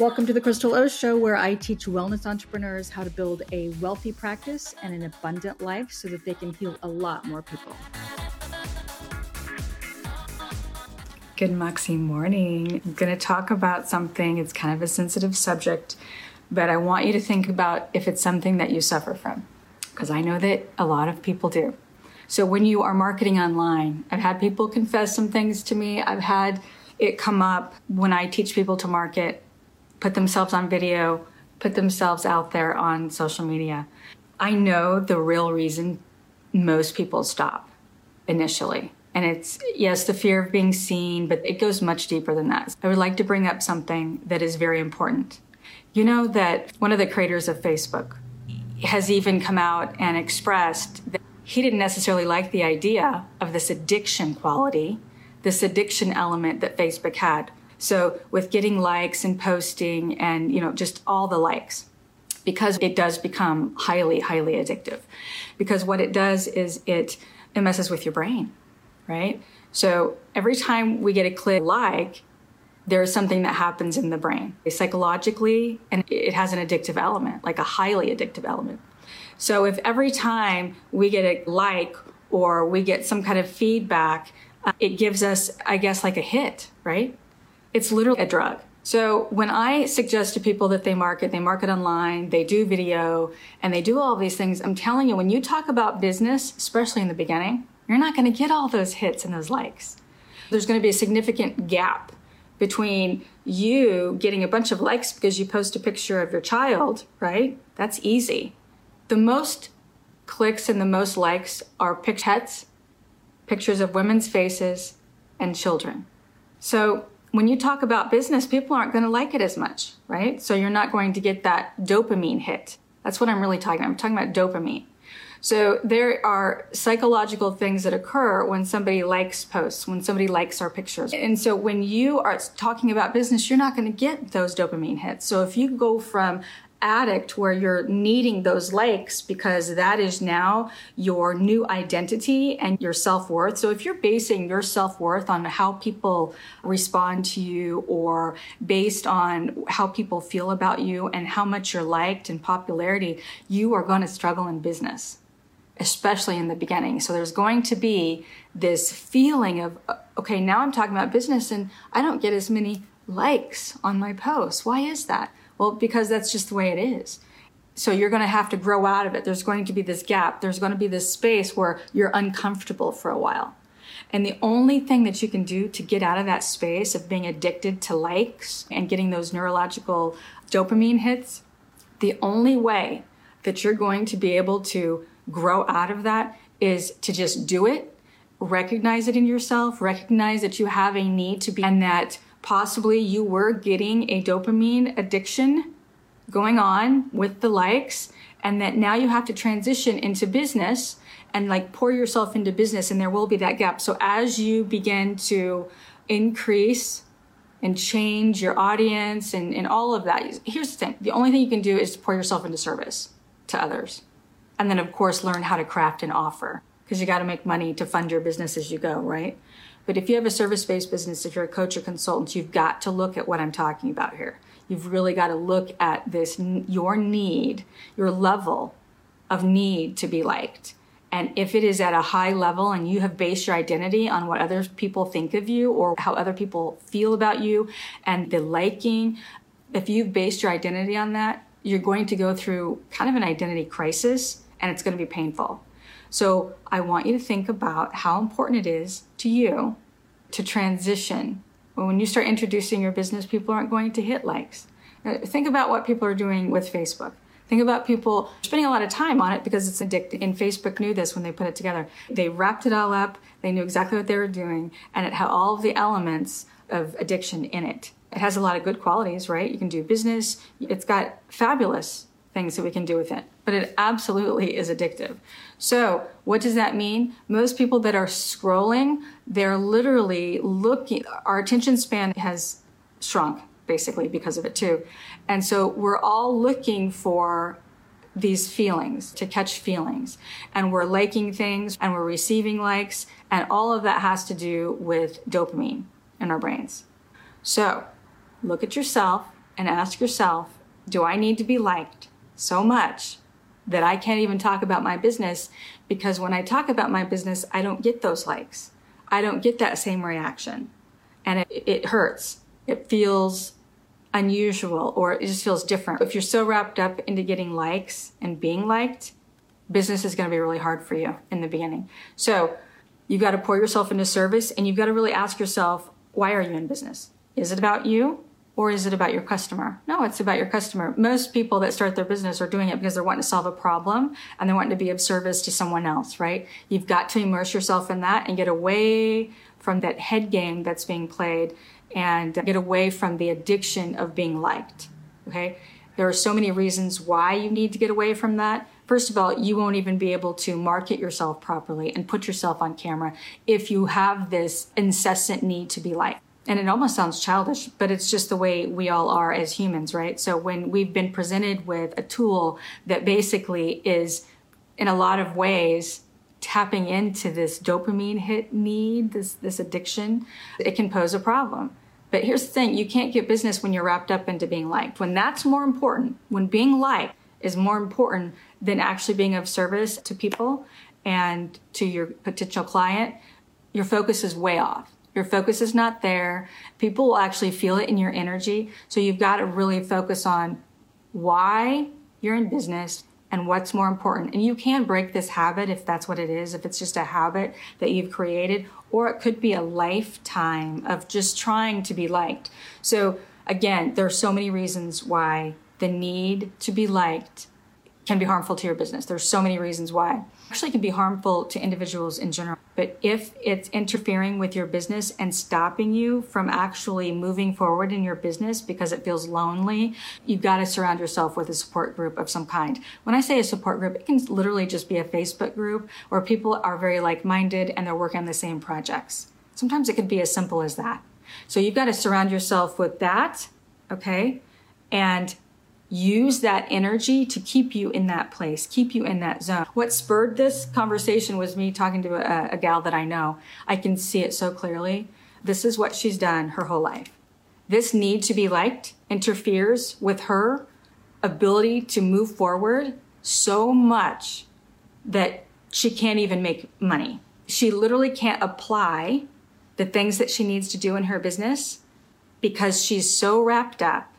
Welcome to the Crystal O Show, where I teach wellness entrepreneurs how to build a wealthy practice and an abundant life so that they can heal a lot more people. Good Moxie morning. I'm going to talk about something, it's kind of a sensitive subject, but I want you to think about if it's something that you suffer from, because I know that a lot of people do. So when you are marketing online, I've had people confess some things to me. I've had it come up when I teach people to market put themselves on video, put themselves out there on social media. I know the real reason most people stop initially. And it's, yes, the fear of being seen, but it goes much deeper than that. I would like to bring up something that is very important. You know that one of the creators of Facebook has even come out and expressed that he didn't necessarily like the idea of this addiction quality, this addiction element that Facebook had. So with getting likes and posting and, you know, just all the likes, because it does become highly, highly addictive. Because what it does is it, it messes with your brain, right? So every time we get a click like, there's something that happens in the brain psychologically, and it has an addictive element, like a highly addictive element. So if every time we get a like or we get some kind of feedback, uh, it gives us, I guess, like a hit, right? It's literally a drug. So when I suggest to people that they market, they market online, they do video, and they do all these things, I'm telling you, when you talk about business, especially in the beginning, you're not going to get all those hits and those likes. There's going to be a significant gap between you getting a bunch of likes because you post a picture of your child, right? That's easy. The most clicks and the most likes are pets, pictures of women's faces, and children. So when you talk about business, people aren't going to like it as much, right? So you're not going to get that dopamine hit. That's what I'm really talking about. I'm talking about dopamine. So there are psychological things that occur when somebody likes posts, when somebody likes our pictures. And so when you are talking about business, you're not going to get those dopamine hits. So if you go from addict where you're needing those likes because that is now your new identity and your self worth. So if you're basing your self worth on how people respond to you or based on how people feel about you and how much you're liked and popularity, you are going to struggle in business, especially in the beginning. So there's going to be this feeling of, uh, okay, now I'm talking about business and I don't get as many likes on my posts. Why is that? Well, because that's just the way it is. So you're going to have to grow out of it. There's going to be this gap. There's going to be this space where you're uncomfortable for a while. And the only thing that you can do to get out of that space of being addicted to likes and getting those neurological dopamine hits, the only way that you're going to be able to grow out of that is to just do it, recognize it in yourself, recognize that you have a need to be, and that possibly you were getting a dopamine addiction going on with the likes and that now you have to transition into business and like pour yourself into business and there will be that gap. So as you begin to increase and change your audience and, and all of that here's the thing. The only thing you can do is pour yourself into service to others. And then of course learn how to craft an offer because you got to make money to fund your business as you go right but if you have a service based business, if you're a coach or consultant, you've got to look at what I'm talking about here. You've really got to look at this, your need, your level of need to be liked. And if it is at a high level and you have based your identity on what other people think of you or how other people feel about you and the liking, if you've based your identity on that, you're going to go through kind of an identity crisis and it's going to be painful. So I want you to think about how important it is to you to transition. When you start introducing your business, people aren't going to hit likes. Uh, think about what people are doing with Facebook. Think about people spending a lot of time on it because it's addictive. And Facebook knew this when they put it together. They wrapped it all up. They knew exactly what they were doing, and it had all of the elements of addiction in it. It has a lot of good qualities, right? You can do business. It's got fabulous things that we can do with it. But it absolutely is addictive. So, what does that mean? Most people that are scrolling, they're literally looking, our attention span has shrunk basically because of it too. And so, we're all looking for these feelings, to catch feelings. And we're liking things and we're receiving likes. And all of that has to do with dopamine in our brains. So, look at yourself and ask yourself do I need to be liked so much that I can't even talk about my business? Because when I talk about my business, I don't get those likes. I don't get that same reaction. And it, it hurts. It feels unusual or it just feels different. If you're so wrapped up into getting likes and being liked, business is going to be really hard for you in the beginning. So you've got to pour yourself into service and you've got to really ask yourself, why are you in business? Is it about you or is it about your customer? No, it's about your customer. Most people that start their business are doing it because they're wanting to solve a problem and they're wanting to be of service to someone else, right? You've got to immerse yourself in that and get away from that head game that's being played and get away from the addiction of being liked. Okay. There are so many reasons why you need to get away from that. First of all, you won't even be able to market yourself properly and put yourself on camera if you have this incessant need to be liked. And it almost sounds childish, but it's just the way we all are as humans, right? So when we've been presented with a tool that basically is, in a lot of ways, tapping into this dopamine hit need, this, this addiction, it can pose a problem. But here's the thing you can't get business when you're wrapped up into being liked. When that's more important, when being liked is more important than actually being of service to people and to your potential client, your focus is way off. Your focus is not there. People will actually feel it in your energy. So you've got to really focus on why you're in business and what's more important. And you can break this habit if that's what it is, if it's just a habit that you've created, or it could be a lifetime of just trying to be liked. So again, there are so many reasons why the need to be liked can be harmful to your business. There's so many reasons why. Actually, can be harmful to individuals in general. But if it's interfering with your business and stopping you from actually moving forward in your business because it feels lonely, you've got to surround yourself with a support group of some kind. When I say a support group, it can literally just be a Facebook group where people are very like-minded and they're working on the same projects. Sometimes it could be as simple as that. So you've got to surround yourself with that, okay? And use that energy to keep you in that place, keep you in that zone. What spurred this conversation was me talking to a, a, gal that I know. I can see it so clearly. This is what she's done her whole life. This need to be liked interferes with her ability to move forward so much that she can't even make money. She literally can't apply the things that she needs to do in her business because she's so wrapped up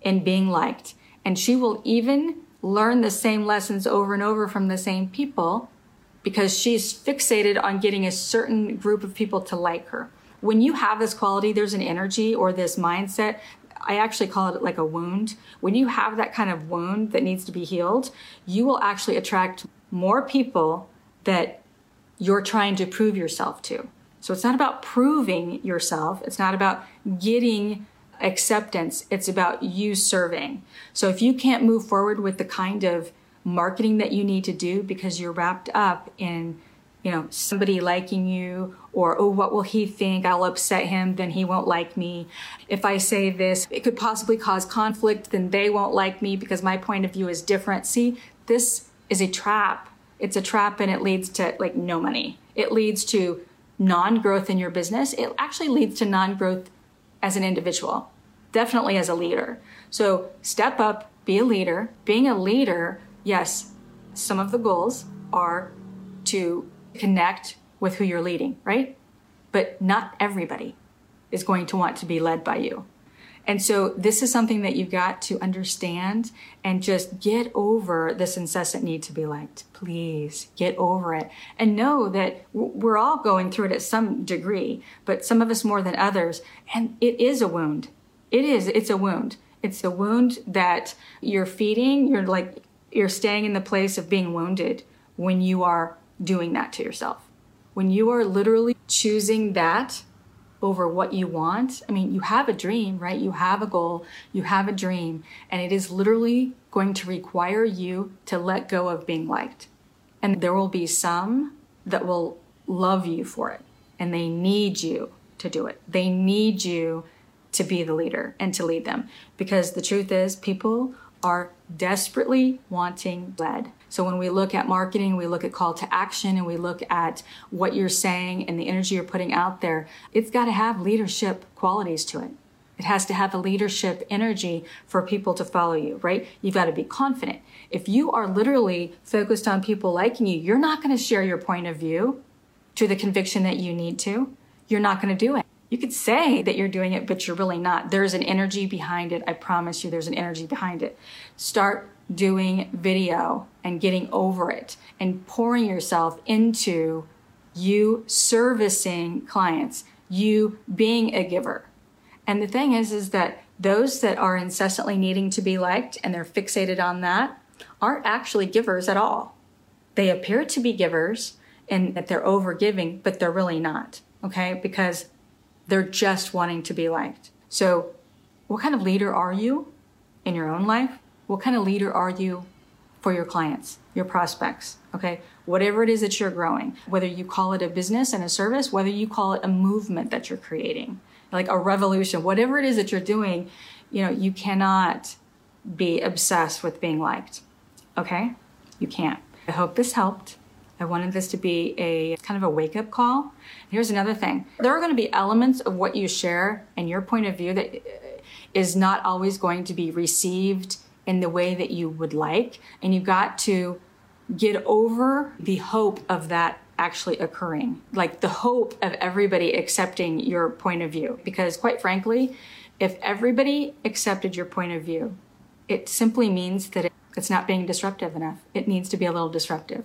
in being liked and she will even learn the same lessons over and over from the same people because she's fixated on getting a certain group of people to like her. When you have this quality, there's an energy or this mindset. I actually call it like a wound. When you have that kind of wound that needs to be healed, you will actually attract more people that you're trying to prove yourself to. So it's not about proving yourself. It's not about getting acceptance. It's about you serving. So if you can't move forward with the kind of marketing that you need to do because you're wrapped up in you know somebody liking you or oh what will he think? I'll upset him then he won't like me. If i say this it could possibly cause conflict then they won't like me because my point of view is different. See this is a trap. It's a trap and it leads to like no money. It leads to non-growth in your business. It actually leads to non-growth as an individual, definitely as a leader. So step up, be a leader. Being a leader, yes, some of the goals are to connect with who you're leading, right? But not everybody is going to want to be led by you. And so this is something that you've got to understand and just get over this incessant need to be liked. Please get over it and know that we're all going through it at some degree, but some of us more than others. And it is a wound. It is. It's a wound. It's a wound that you're feeding. You're like, you're staying in the place of being wounded when you are doing that to yourself. When you are literally choosing that over what you want. I mean, you have a dream, right? You have a goal, you have a dream, and it is literally going to require you to let go of being liked. And there will be some that will love you for it, and they need you to do it. They need you to be the leader and to lead them. Because the truth is, people are desperately wanting led. So when we look at marketing, we look at call to action and we look at what you're saying and the energy you're putting out there, it's got to have leadership qualities to it. It has to have a leadership energy for people to follow you, right? You've got to be confident. If you are literally focused on people liking you, you're not going to share your point of view to the conviction that you need to. You're not going to do it. You could say that you're doing it, but you're really not. There's an energy behind it. I promise you, there's an energy behind it. Start doing video and getting over it and pouring yourself into you servicing clients, you being a giver. And the thing is, is that those that are incessantly needing to be liked and they're fixated on that aren't actually givers at all. They appear to be givers and that they're over giving, but they're really not. Okay. Because they're just wanting to be liked. So what kind of leader are you in your own life? What kind of leader are you for your clients, your prospects? Okay. Whatever it is that you're growing, whether you call it a business and a service, whether you call it a movement that you're creating, like a revolution, whatever it is that you're doing, you know, you cannot be obsessed with being liked. Okay? You can't. I hope this helped. I wanted this to be a kind of a wake up call. Here's another thing there are going to be elements of what you share and your point of view that uh, is not always going to be received in the way that you would like. And you've got to get over the hope of that actually occurring, like the hope of everybody accepting your point of view. Because quite frankly, if everybody accepted your point of view, it simply means that it's not being disruptive enough. It needs to be a little disruptive.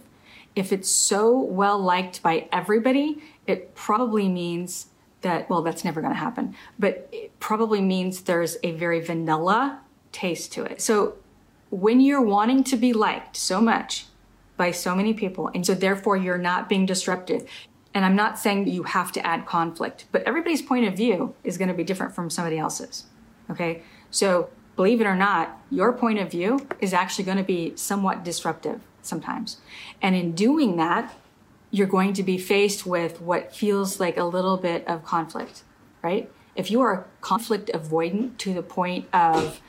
If it's so well liked by everybody, it probably means that, well, that's never going to happen, but it probably means there's a very vanilla taste to it. So when you're wanting to be liked so much by so many people, and so therefore you're not being disruptive, and I'm not saying you have to add conflict, but everybody's point of view is going to be different from somebody else's. Okay. So believe it or not, your point of view is actually going to be somewhat disruptive sometimes. And in doing that, you're going to be faced with what feels like a little bit of conflict, right? If you are conflict avoidant to the point of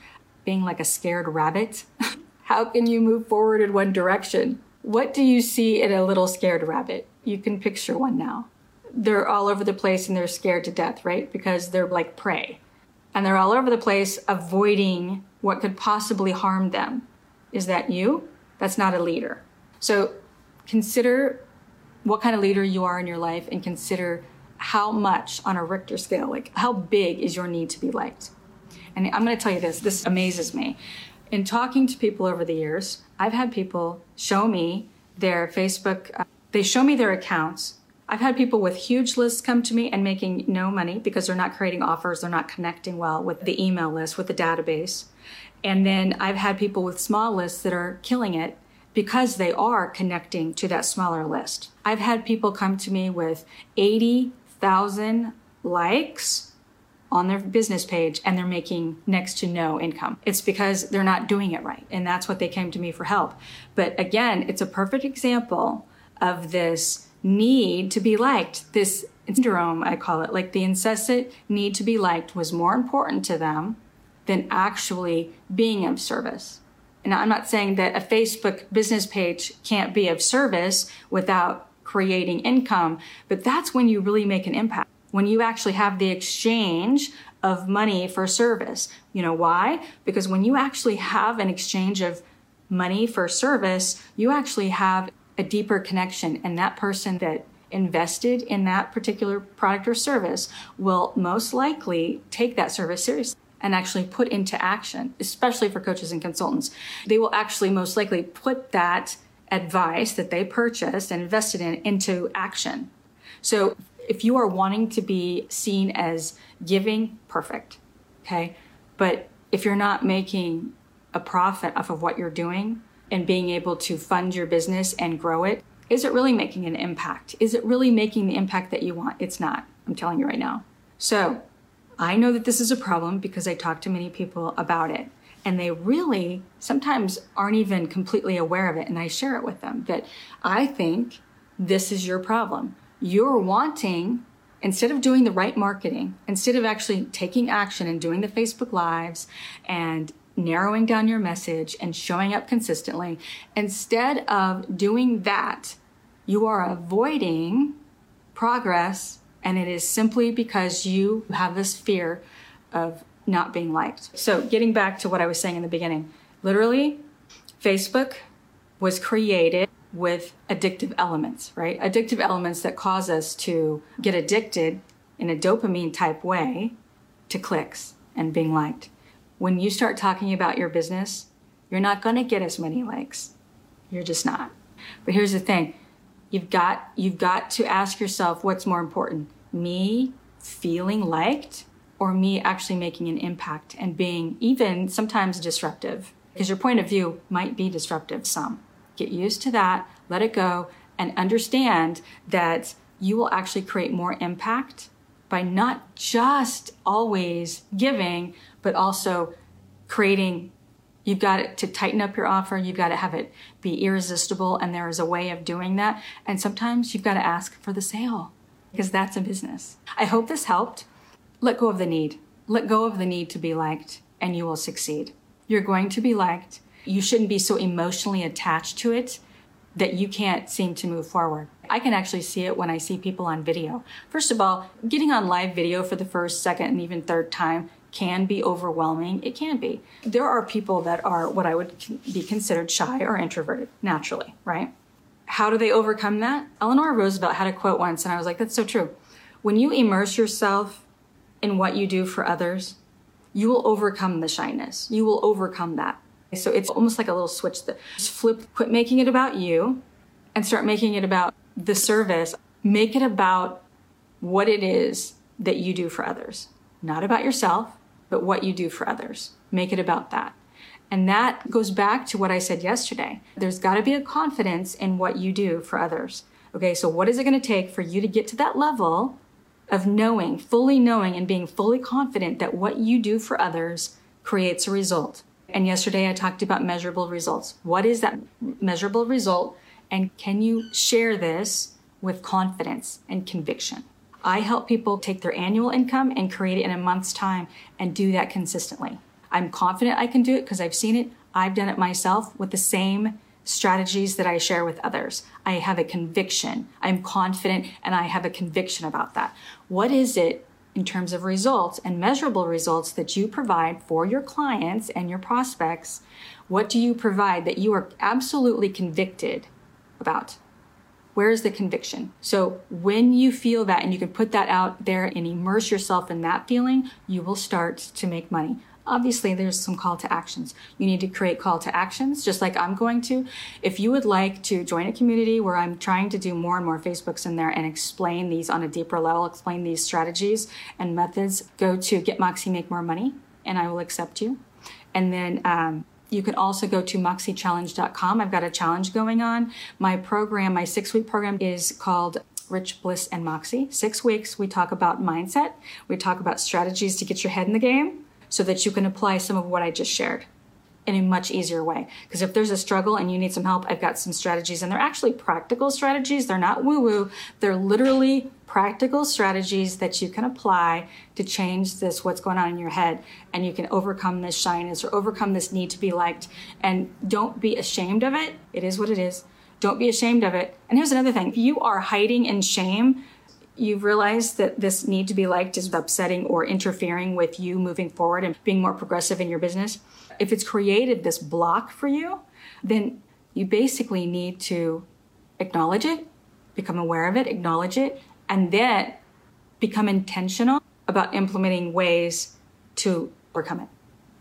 being like a scared rabbit, how can you move forward in one direction? What do you see in a little scared rabbit? You can picture one now. They're all over the place and they're scared to death, right? Because they're like prey. And they're all over the place avoiding what could possibly harm them. Is that you? That's not a leader. So consider what kind of leader you are in your life and consider how much on a Richter scale, like how big is your need to be liked. And I'm going to tell you this, this amazes me. In talking to people over the years, I've had people show me their Facebook, uh, they show me their accounts. I've had people with huge lists come to me and making no money because they're not creating offers, they're not connecting well with the email list, with the database. And then I've had people with small lists that are killing it because they are connecting to that smaller list. I've had people come to me with 80,000 likes on their business page and they're making next to no income. It's because they're not doing it right. And that's what they came to me for help. But again, it's a perfect example of this need to be liked, this syndrome, I call it, like the incessant need to be liked was more important to them than actually being of service. And I'm not saying that a Facebook business page can't be of service without creating income, but that's when you really make an impact. When you actually have the exchange of money for service. You know why? Because when you actually have an exchange of money for service, you actually have a deeper connection and that person that invested in that particular product or service will most likely take that service seriously and actually put into action, especially for coaches and consultants. They will actually most likely put that advice that they purchased and invested in into action. So if you are wanting to be seen as giving, perfect. Okay. But if you're not making a profit off of what you're doing and being able to fund your business and grow it, is it really making an impact? Is it really making the impact that you want? It's not. I'm telling you right now. So I know that this is a problem because I talk to many people about it. And they really sometimes aren't even completely aware of it. And I share it with them that I think this is your problem. You're wanting, instead of doing the right marketing, instead of actually taking action and doing the Facebook Lives and narrowing down your message and showing up consistently, instead of doing that, you are avoiding progress and it is simply because you have this fear of not being liked. So, getting back to what I was saying in the beginning, literally, Facebook was created with addictive elements, right? Addictive elements that cause us to get addicted in a dopamine type way to clicks and being liked. When you start talking about your business, you're not going to get as many likes. You're just not. But here's the thing. You've got you've got to ask yourself what's more important. Me feeling liked or me actually making an impact and being even sometimes disruptive because your point of view might be disruptive some. Get used to that, let it go, and understand that you will actually create more impact by not just always giving, but also creating. You've got to tighten up your offer. You've got to have it be irresistible. And there is a way of doing that. And sometimes you've got to ask for the sale because that's a business. I hope this helped. Let go of the need. Let go of the need to be liked, and you will succeed. You're going to be liked. You shouldn't be so emotionally attached to it that you can't seem to move forward. I can actually see it when I see people on video. First of all, getting on live video for the first, second, and even third time can be overwhelming. It can be. There are people that are what I would be considered shy or introverted naturally, right? How do they overcome that? Eleanor Roosevelt had a quote once, and I was like, that's so true. When you immerse yourself in what you do for others, you will overcome the shyness. You will overcome that. So it's almost like a little switch that just flip, quit making it about you and start making it about the service. Make it about what it is that you do for others, not about yourself, but what you do for others. Make it about that. And that goes back to what I said yesterday. There's got to be a confidence in what you do for others. Okay, so what is it going to take for you to get to that level of knowing, fully knowing, and being fully confident that what you do for others creates a result? And yesterday I talked about measurable results. What is that measurable result? And can you share this with confidence and conviction? I help people take their annual income and create it in a month's time and do that consistently. I'm confident I can do it because I've seen it. I've done it myself with the same strategies that I share with others. I have a conviction. I'm confident and I have a conviction about that. What is it in terms of results and measurable results that you provide for your clients and your prospects? What do you provide that you are absolutely convicted about? Where is the conviction? So when you feel that and you can put that out there and immerse yourself in that feeling, you will start to make money. Obviously, there's some call to actions. You need to create call to actions, just like I'm going to. If you would like to join a community where I'm trying to do more and more Facebooks in there and explain these on a deeper level, explain these strategies and methods, go to Get Moxie Make More Money, and I will accept you. And then um, you can also go to moxiechallenge.com. I've got a challenge going on. My program, my six week program, is called Rich Bliss and Moxie. Six weeks, we talk about mindset, we talk about strategies to get your head in the game so that you can apply some of what I just shared in a much easier way. Because if there's a struggle and you need some help, I've got some strategies, and they're actually practical strategies. They're not woo woo, they're literally practical strategies that you can apply to change this, what's going on in your head, and you can overcome this shyness or overcome this need to be liked. And don't be ashamed of it. It is what it is. Don't be ashamed of it. And here's another thing if you are hiding in shame, you've realized that this need to be liked is upsetting or interfering with you moving forward and being more progressive in your business, if it's created this block for you, then you basically need to acknowledge it, become aware of it, acknowledge it, and then become intentional about implementing ways to overcome it.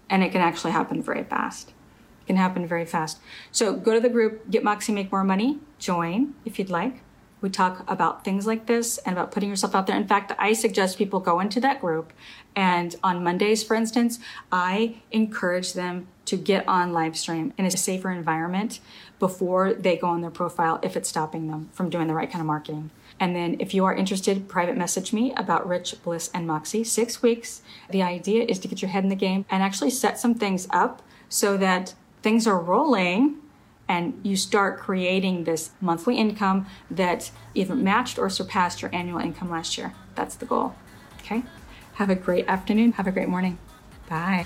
And it can actually happen very fast. It can happen very fast. So go to the group, Get Moxie Make More Money, join if you'd like. We talk about things like this and about putting yourself out there. In fact, I suggest people go into that group. And on Mondays, for instance, I encourage them to get on live stream in a safer environment before they go on their profile if it's stopping them from doing the right kind of marketing. And then if you are interested, private message me about Rich, Bliss, and Moxie. Six weeks. The idea is to get your head in the game and actually set some things up so that things are rolling and you start creating this monthly income that either matched or surpassed your annual income last year. That's the goal. Okay? Have a great afternoon. Have a great morning. Bye.